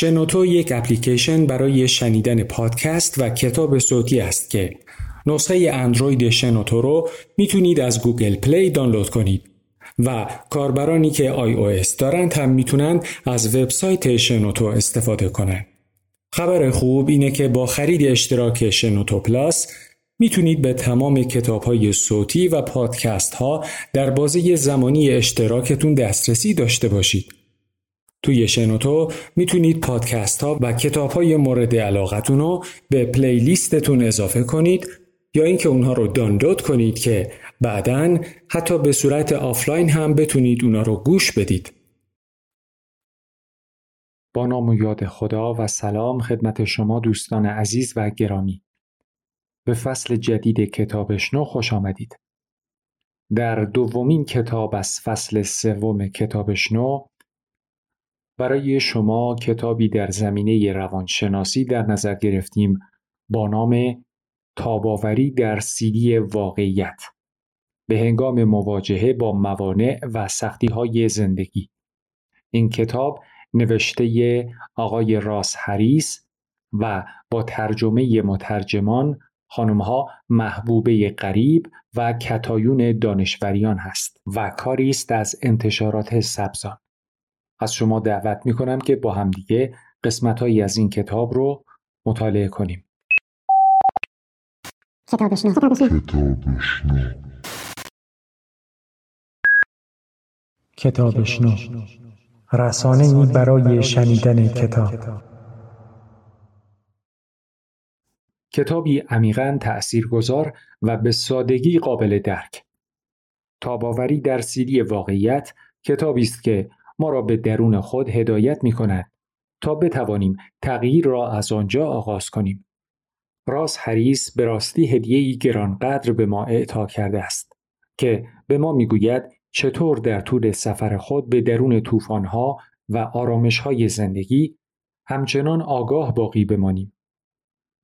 شنوتو یک اپلیکیشن برای شنیدن پادکست و کتاب صوتی است که نسخه اندروید شنوتو رو می‌تونید از گوگل پلی دانلود کنید و کاربرانی که iOS دارند هم می‌تونن از وبسایت شنوتو استفاده کنند. خبر خوب اینه که با خرید اشتراک شنوتو پلاس می‌تونید به تمام کتاب های صوتی و پادکست ها در بازه زمانی اشتراکتون دسترسی داشته باشید. توی شنوتو می‌تونید پادکست ها و کتاب های مورد علاقتون رو به playlist تون اضافه کنید یا اینکه اونها رو دانلود کنید که بعدا حتی به صورت آفلاین هم بتونید اونها رو گوش بدید. با نام و یاد خدا و سلام خدمت شما دوستان عزیز و گرامی. به فصل جدید کتابشنو خوش آمدید. در دومین کتاب از فصل سوم کتابشنو برای شما کتابی در زمینه روانشناسی در نظر گرفتیم با نام تاباوری در سیدی واقعیت به هنگام مواجهه با موانع و سختی های زندگی. این کتاب نوشته آقای راس هریس و با ترجمه مترجمان خانمها محبوبه قریب و کتایون دانشوریان هست و کاری است از انتشارات سبزان. از شما دعوت می کنم که با همدیگه قسمت هایی از این کتاب رو مطالعه کنیم. کتابشنو کتابشنو رسانه ای برای شنیدن کتاب. کتابی عمیقا تأثیرگذار و به سادگی قابل درک. تاباوری در سیدی واقعیت کتابی است که ما را به درون خود هدایت می کند تا بتوانیم تغییر را از آنجا آغاز کنیم. راس هریس به راستی هدیه‌ای گرانقدر به ما اعطا کرده است که به ما می‌گوید چطور در طول سفر خود به درون طوفان‌ها و آرامش‌های زندگی همچنان آگاه باقی بمانیم.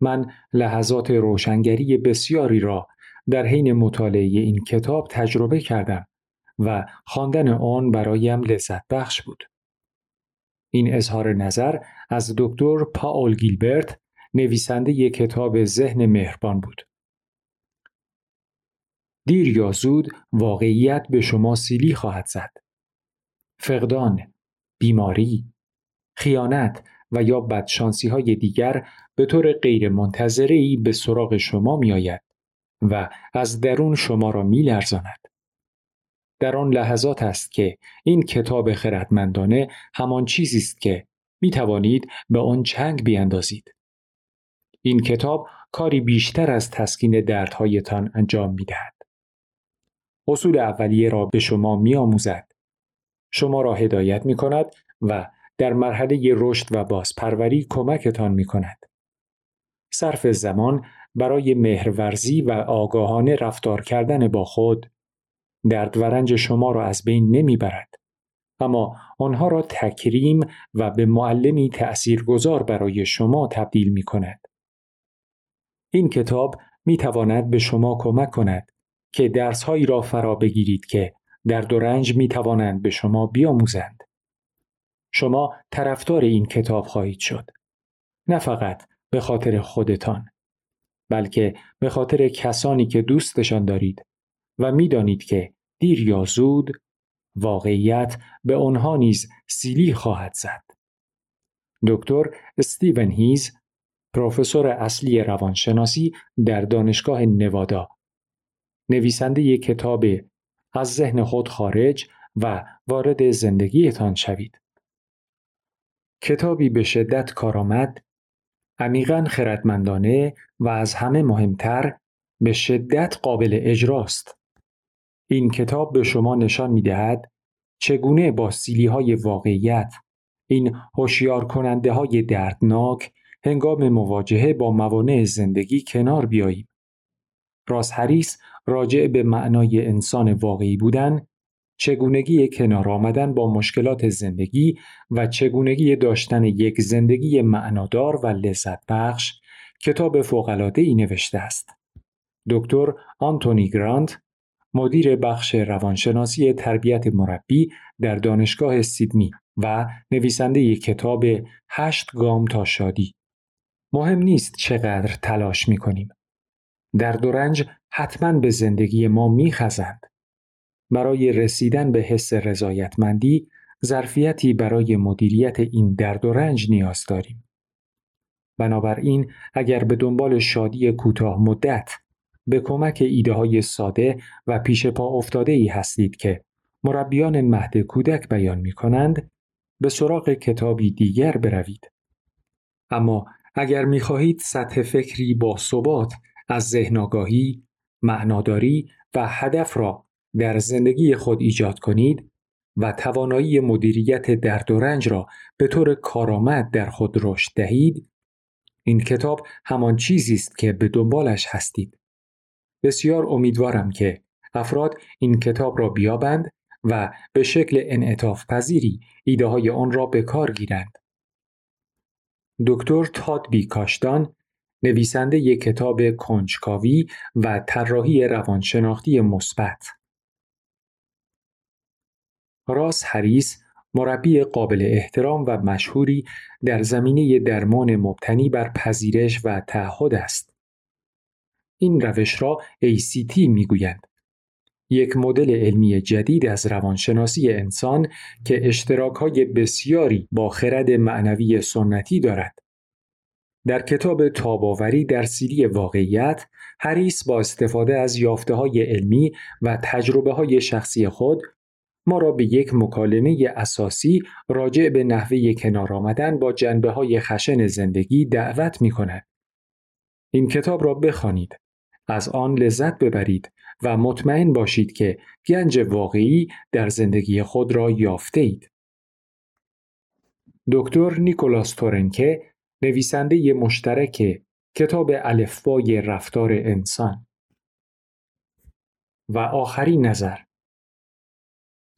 من لحظات روشنگری بسیاری را در حین مطالعه این کتاب تجربه کردم و خواندن آن برایم لذت بخش بود. این اظهار نظر از دکتر پاول گیلبرت نویسنده یک کتاب ذهن مهربان بود. دیر یا زود واقعیت به شما سیلی خواهد زد. فقدان، بیماری، خیانت و یا بدشانسی های دیگر به طور غیر منتظره به سراغ شما می آید و از درون شما را می لرزاند. در آن لحظات است که این کتاب خردمندانه همان چیزی است که می توانید به آن چنگ بیاندازید. این کتاب کاری بیشتر از تسکین دردهایتان انجام می دهد. اصول اولیه را به شما می آموزد. شما را هدایت می کند و در مرحله رشد و بازپروری کمکتان می کند. صرف زمان برای مهرورزی و آگاهانه رفتار کردن با خود درد و رنج شما را از بین نمی‌برد اما آنها را تکریم و به معلمی تأثیرگذار برای شما تبدیل می کند. این کتاب می تواند به شما کمک کند که درسهایی را فرا بگیرید که درد و رنج می توانند به شما بیاموزند. شما طرفدار این کتاب خواهید شد. نه فقط به خاطر خودتان بلکه به خاطر کسانی که دوستشان دارید و می‌دانید که دیر یا زود واقعیت به آنها نیز سیلی خواهد زد. دکتر استیون هیز پروفسور اصلی روانشناسی در دانشگاه نوادا نویسنده یک کتاب از ذهن خود خارج و وارد زندگیتان شوید. کتابی به شدت کارآمد، عمیقا خردمندانه و از همه مهمتر به شدت قابل اجراست. این کتاب به شما نشان می دهد چگونه با سیلی های واقعیت این هوشیار کننده های دردناک هنگام مواجهه با موانع زندگی کنار بیاییم. راس هریس راجع به معنای انسان واقعی بودن چگونگی کنار آمدن با مشکلات زندگی و چگونگی داشتن یک زندگی معنادار و لذت بخش کتاب فوقلاده ای نوشته است. دکتر آنتونی گرانت مدیر بخش روانشناسی تربیت مربی در دانشگاه سیدنی و نویسنده کتاب هشت گام تا شادی. مهم نیست چقدر تلاش می کنیم. درد و حتما به زندگی ما می خزند. برای رسیدن به حس رضایتمندی ظرفیتی برای مدیریت این درد و رنج نیاز داریم. بنابراین اگر به دنبال شادی کوتاه مدت به کمک ایده های ساده و پیش پا افتاده ای هستید که مربیان مهد کودک بیان می کنند به سراغ کتابی دیگر بروید. اما اگر می خواهید سطح فکری با ثبات از ذهنگاهی، معناداری و هدف را در زندگی خود ایجاد کنید و توانایی مدیریت درد و رنج را به طور کارآمد در خود رشد دهید این کتاب همان چیزی است که به دنبالش هستید بسیار امیدوارم که افراد این کتاب را بیابند و به شکل انعطاف پذیری ایده های آن را به کار گیرند. دکتر تادبی کاشتان نویسنده یک کتاب کنجکاوی و طراحی روانشناختی مثبت راس هریس مربی قابل احترام و مشهوری در زمینه درمان مبتنی بر پذیرش و تعهد است. این روش را ACT می‌گویند. یک مدل علمی جدید از روانشناسی انسان که اشتراک های بسیاری با خرد معنوی سنتی دارد. در کتاب تاباوری در سیلی واقعیت، هریس با استفاده از یافته های علمی و تجربه های شخصی خود ما را به یک مکالمه اساسی راجع به نحوه کنار آمدن با جنبه های خشن زندگی دعوت می کند. این کتاب را بخوانید. از آن لذت ببرید و مطمئن باشید که گنج واقعی در زندگی خود را یافته اید. دکتر نیکولاس تورنکه نویسنده مشترک کتاب الفبای رفتار انسان و آخرین نظر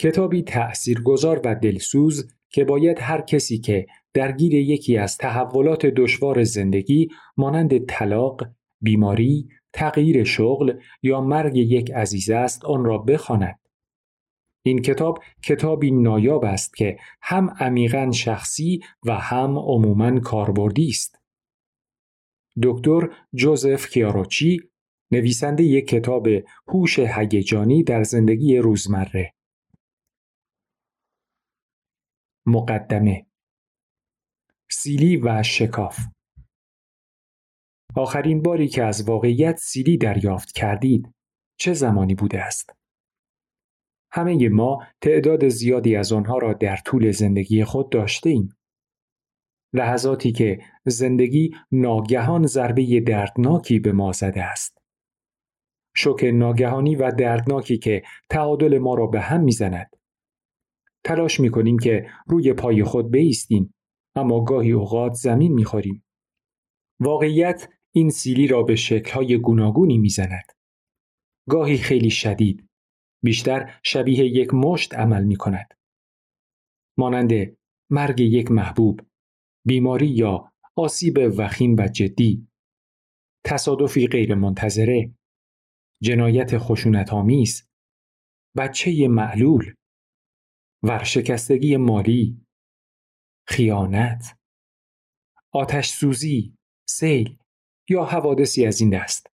کتابی تأثیرگذار و دلسوز که باید هر کسی که درگیر یکی از تحولات دشوار زندگی مانند طلاق، بیماری، تغییر شغل یا مرگ یک عزیز است آن را بخواند. این کتاب کتابی نایاب است که هم عمیقا شخصی و هم عموما کاربردی است. دکتر جوزف کیاروچی نویسنده یک کتاب هوش هیجانی در زندگی روزمره مقدمه سیلی و شکاف آخرین باری که از واقعیت سیلی دریافت کردید چه زمانی بوده است؟ همه ما تعداد زیادی از آنها را در طول زندگی خود داشته ایم. لحظاتی که زندگی ناگهان ضربه دردناکی به ما زده است. شوک ناگهانی و دردناکی که تعادل ما را به هم می‌زند. تلاش می کنیم که روی پای خود بیستیم اما گاهی اوقات زمین می خوریم. واقعیت این سیلی را به شکلهای گوناگونی می‌زند. گاهی خیلی شدید، بیشتر شبیه یک مشت عمل می کند. مانند مرگ یک محبوب، بیماری یا آسیب وخیم و جدی، تصادفی غیر منتظره، جنایت خشونت آمیز، بچه معلول، ورشکستگی مالی، خیانت، آتش سوزی، سیل. یا حوادثی از این دست.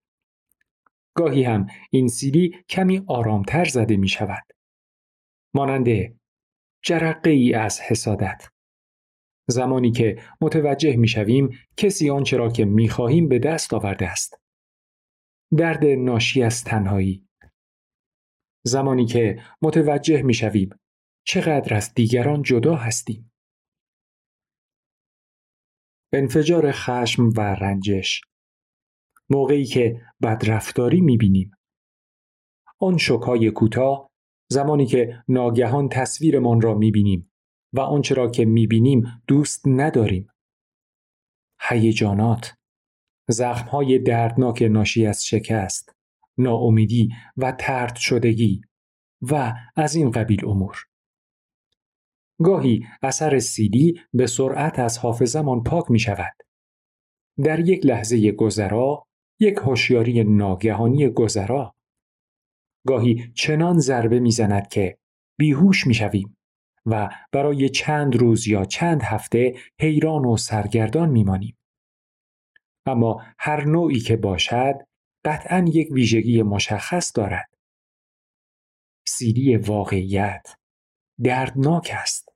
گاهی هم این سیلی کمی آرامتر زده می شود. مانند جرقه ای از حسادت. زمانی که متوجه می شویم کسی آنچه را که می خواهیم به دست آورده است. درد ناشی از تنهایی. زمانی که متوجه می شویم چقدر از دیگران جدا هستیم. انفجار خشم و رنجش موقعی که بدرفتاری می‌بینیم. آن شکای کوتاه زمانی که ناگهان تصویرمان را می‌بینیم و آنچه را که می‌بینیم دوست نداریم. هیجانات زخمهای دردناک ناشی از شکست ناامیدی و ترد شدگی و از این قبیل امور. گاهی اثر سیدی به سرعت از حافظمان پاک می شود. در یک لحظه گذرا یک هوشیاری ناگهانی گذرا گاهی چنان ضربه می‌زند که بیهوش می‌شویم و برای چند روز یا چند هفته حیران و سرگردان میمانیم. اما هر نوعی که باشد قطعا یک ویژگی مشخص دارد. سیری واقعیت دردناک است.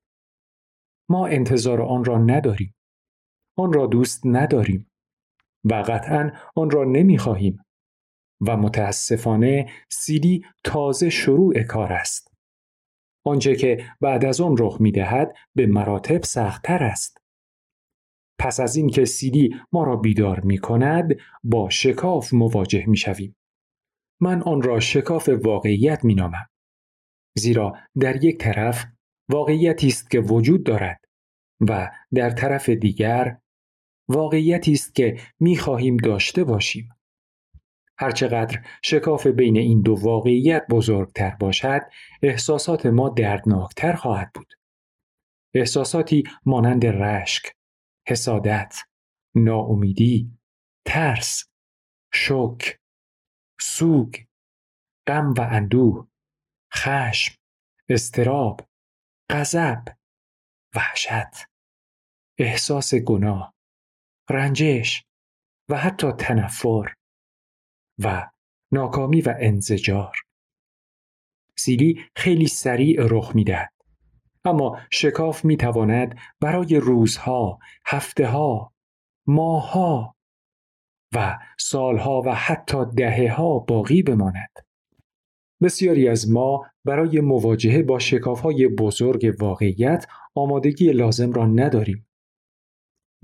ما انتظار آن را نداریم. آن را دوست نداریم و قطعا آن را نمی‌خواهیم و متاسفانه سیدی تازه شروع کار است. آنچه که بعد از آن رخ می دهد به مراتب سختتر است. پس از این که سیدی ما را بیدار می کند با شکاف مواجه می شویم. من آن را شکاف واقعیت می نامم. زیرا در یک طرف واقعیتی است که وجود دارد و در طرف دیگر واقعیتی است که می خواهیم داشته باشیم. هرچقدر شکاف بین این دو واقعیت بزرگتر باشد احساسات ما دردناکتر خواهد بود. احساساتی مانند رشک، حسادت، ناامیدی، ترس، شک، سوگ، غم و اندوه، خشم، استراب، غضب، وحشت، احساس گناه، رنجش و حتی تنفر و ناکامی و انزجار سیلی خیلی سریع رخ می‌دهد اما شکاف می تواند برای روزها، هفته ها، ماهها و سالها و حتی دهه ها باقی بماند. بسیاری از ما برای مواجهه با های بزرگ واقعیت آمادگی لازم را نداریم.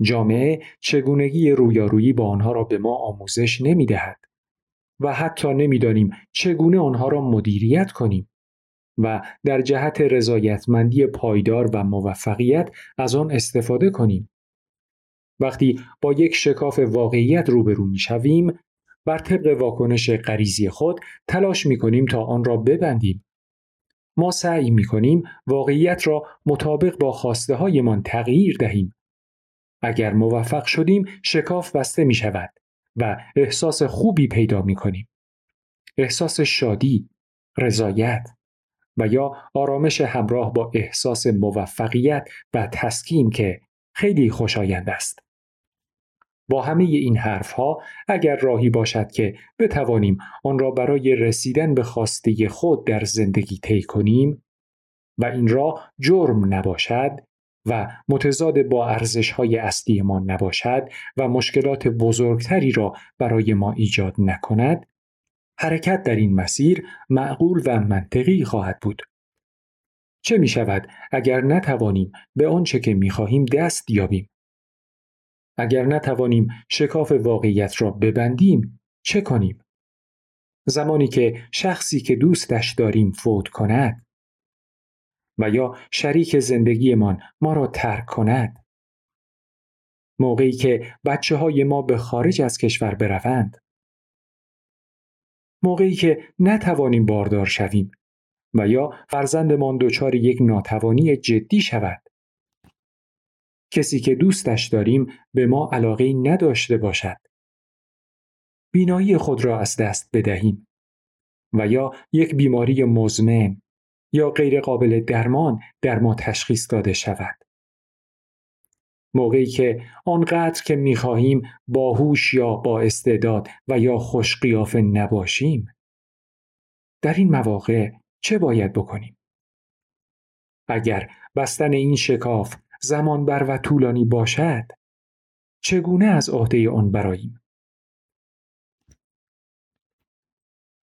جامعه چگونگی رویارویی با آنها را به ما آموزش نمی دهد و حتی نمی‌دانیم چگونه آنها را مدیریت کنیم. و در جهت رضایتمندی پایدار و موفقیت از آن استفاده کنیم. وقتی با یک شکاف واقعیت روبرو می شویم، بر طبق واکنش غریزی خود تلاش می کنیم تا آن را ببندیم. ما سعی می کنیم واقعیت را مطابق با خواسته هایمان تغییر دهیم. اگر موفق شدیم شکاف بسته می شود و احساس خوبی پیدا می کنیم. احساس شادی، رضایت، و یا آرامش همراه با احساس موفقیت و تسکین که خیلی خوشایند است. با همه این حرفها اگر راهی باشد که بتوانیم آن را برای رسیدن به خواسته خود در زندگی طی کنیم و این راه جرم نباشد و متضاد با ارزش های اصلیمان نباشد و مشکلات بزرگتری را برای ما ایجاد نکند حرکت در این مسیر معقول و منطقی خواهد بود. چه می شود اگر نتوانیم به آنچه که می خواهیم دست یابیم؟ اگر نتوانیم شکاف واقعیت را ببندیم چه کنیم؟ زمانی که شخصی که دوستش داریم فوت کند و یا شریک زندگیمان ما را ترک کند. موقعی که بچه های ما به خارج از کشور بروند. موقعی که نتوانیم باردار شویم و یا فرزندمان دچار یک ناتوانی جدی شود. کسی که دوستش داریم به ما علاقه نداشته باشد. بینایی خود را از دست بدهیم و یا یک بیماری مزمن. یا غیرقابل درمان در ما تشخیص داده شود موقعی که آنقدر که می‌خواهیم باهوش یا با استعداد و یا خوش قیافه نباشیم در این مواقع چه باید بکنیم؟ اگر بستن این شکاف زمان بر و طولانی باشد چگونه از عهده آن براییم؟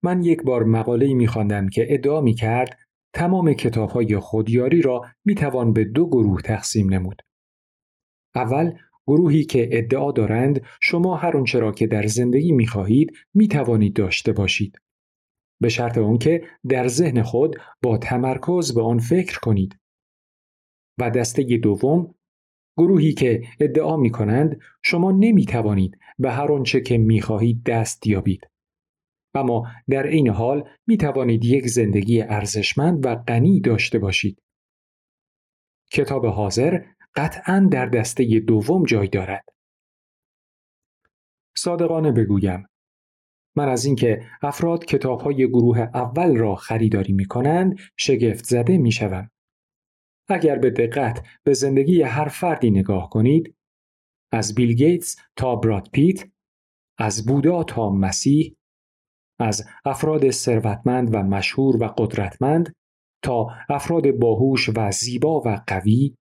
من یک بار مقاله می که ادعا می کرد تمام کتاب های خودیاری را می توان به دو گروه تقسیم نمود. اول گروهی که ادعا دارند شما هر آنچه را که در زندگی می خواهید می توانید داشته باشید. به شرط آنکه در ذهن خود با تمرکز به آن فکر کنید. و دسته دوم گروهی که ادعا می کنند شما نمی توانید به هر آنچه که می خواهید دست یابید. اما در این حال می توانید یک زندگی ارزشمند و غنی داشته باشید. کتاب حاضر قطعا در دسته دوم جای دارد. صادقانه بگویم من از اینکه افراد کتاب های گروه اول را خریداری می کنند شگفت زده می شوم. اگر به دقت به زندگی هر فردی نگاه کنید از بیل گیتس تا براد پیت از بودا تا مسیح از افراد ثروتمند و مشهور و قدرتمند تا افراد باهوش و زیبا و قوی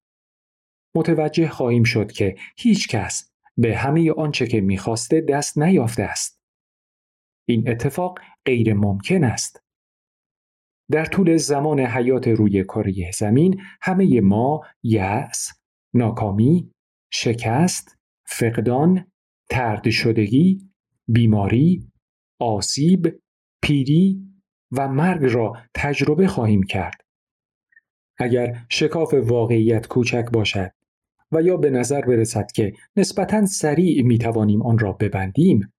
متوجه خواهیم شد که هیچ کس به همه آنچه که می‌خواسته دست نیافته است. این اتفاق غیر ممکن است. در طول زمان حیات روی کره زمین همه ما یأس، ناکامی، شکست، فقدان، ترد شدگی، بیماری، آسیب، پیری و مرگ را تجربه خواهیم کرد. اگر شکاف واقعیت کوچک باشد و یا به نظر برسد که نسبتا سریع می توانیم آن را ببندیم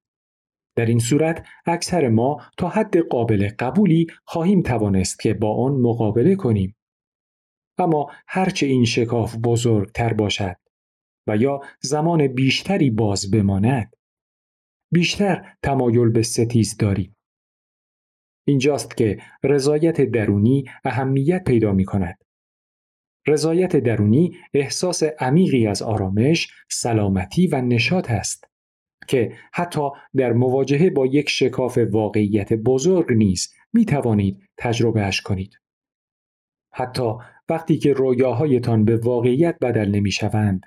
در این صورت اکثر ما تا حد قابل قبولی خواهیم توانست که با آن مقابله کنیم اما هرچه این شکاف بزرگتر باشد و یا زمان بیشتری باز بماند بیشتر تمایل به ستیز داریم اینجاست که رضایت درونی اهمیت پیدا می کند رضایت درونی احساس عمیقی از آرامش، سلامتی و نشاط است که حتی در مواجهه با یک شکاف واقعیت بزرگ نیز می توانید تجربهش کنید. حتی وقتی که رویاهایتان به واقعیت بدل نمی شوند،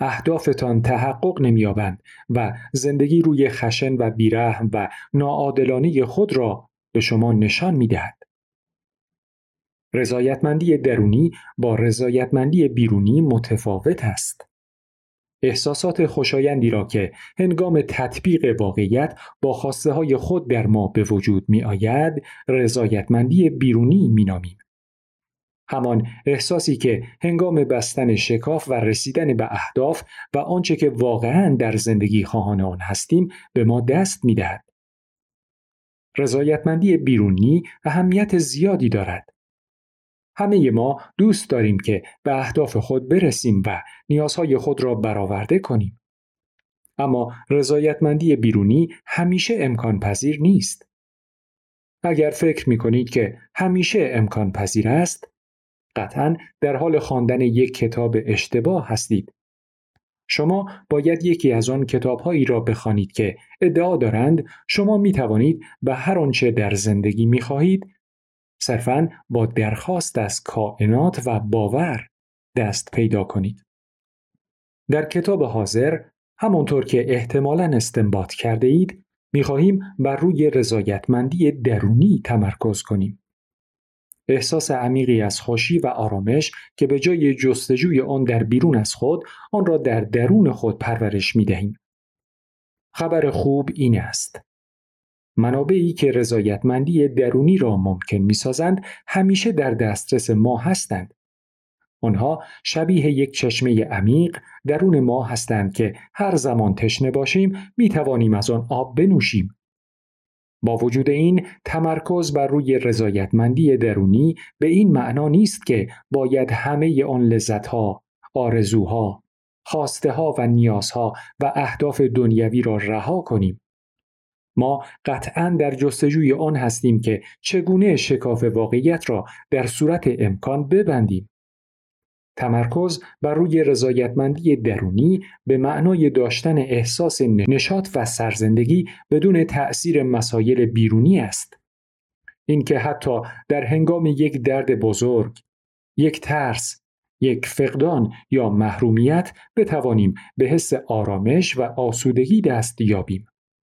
اهدافتان تحقق نمییابند و زندگی روی خشن و بیرحم و ناعادلانه خود را به شما نشان می دهد. رضایتمندی درونی با رضایتمندی بیرونی متفاوت است. احساسات خوشایندی را که هنگام تطبیق واقعیت با خواسته های خود در ما به وجود می آید رضایتمندی بیرونی می نامیم. همان احساسی که هنگام بستن شکاف و رسیدن به اهداف و آنچه که واقعا در زندگی خواهان آن هستیم به ما دست می دهد. رضایتمندی بیرونی اهمیت زیادی دارد. همه ما دوست داریم که به اهداف خود برسیم و نیازهای خود را برآورده کنیم. اما رضایتمندی بیرونی همیشه امکان پذیر نیست. اگر فکر می کنید که همیشه امکان پذیر است، قطعا در حال خواندن یک کتاب اشتباه هستید. شما باید یکی از آن کتابهایی را بخوانید که ادعا دارند شما می توانید به هر آنچه در زندگی می خواهید صرفا با درخواست از کائنات و باور دست پیدا کنید. در کتاب حاضر همانطور که احتمالا استنباط کرده اید می خواهیم بر روی رضایتمندی درونی تمرکز کنیم. احساس عمیقی از خوشی و آرامش که به جای جستجوی آن در بیرون از خود آن را در درون خود پرورش می دهیم. خبر خوب این است. منابعی که رضایتمندی درونی را ممکن می سازند همیشه در دسترس ما هستند. آنها شبیه یک چشمه عمیق درون ما هستند که هر زمان تشنه باشیم می توانیم از آن آب بنوشیم. با وجود این تمرکز بر روی رضایتمندی درونی به این معنا نیست که باید همه آن لذتها، آرزوها، خواسته ها و نیازها و اهداف دنیوی را رها کنیم. ما قطعا در جستجوی آن هستیم که چگونه شکاف واقعیت را در صورت امکان ببندیم. تمرکز بر روی رضایتمندی درونی به معنای داشتن احساس نشاط و سرزندگی بدون تأثیر مسایل بیرونی است. اینکه حتی در هنگام یک درد بزرگ، یک ترس، یک فقدان یا محرومیت بتوانیم به حس آرامش و آسودگی دست یابیم.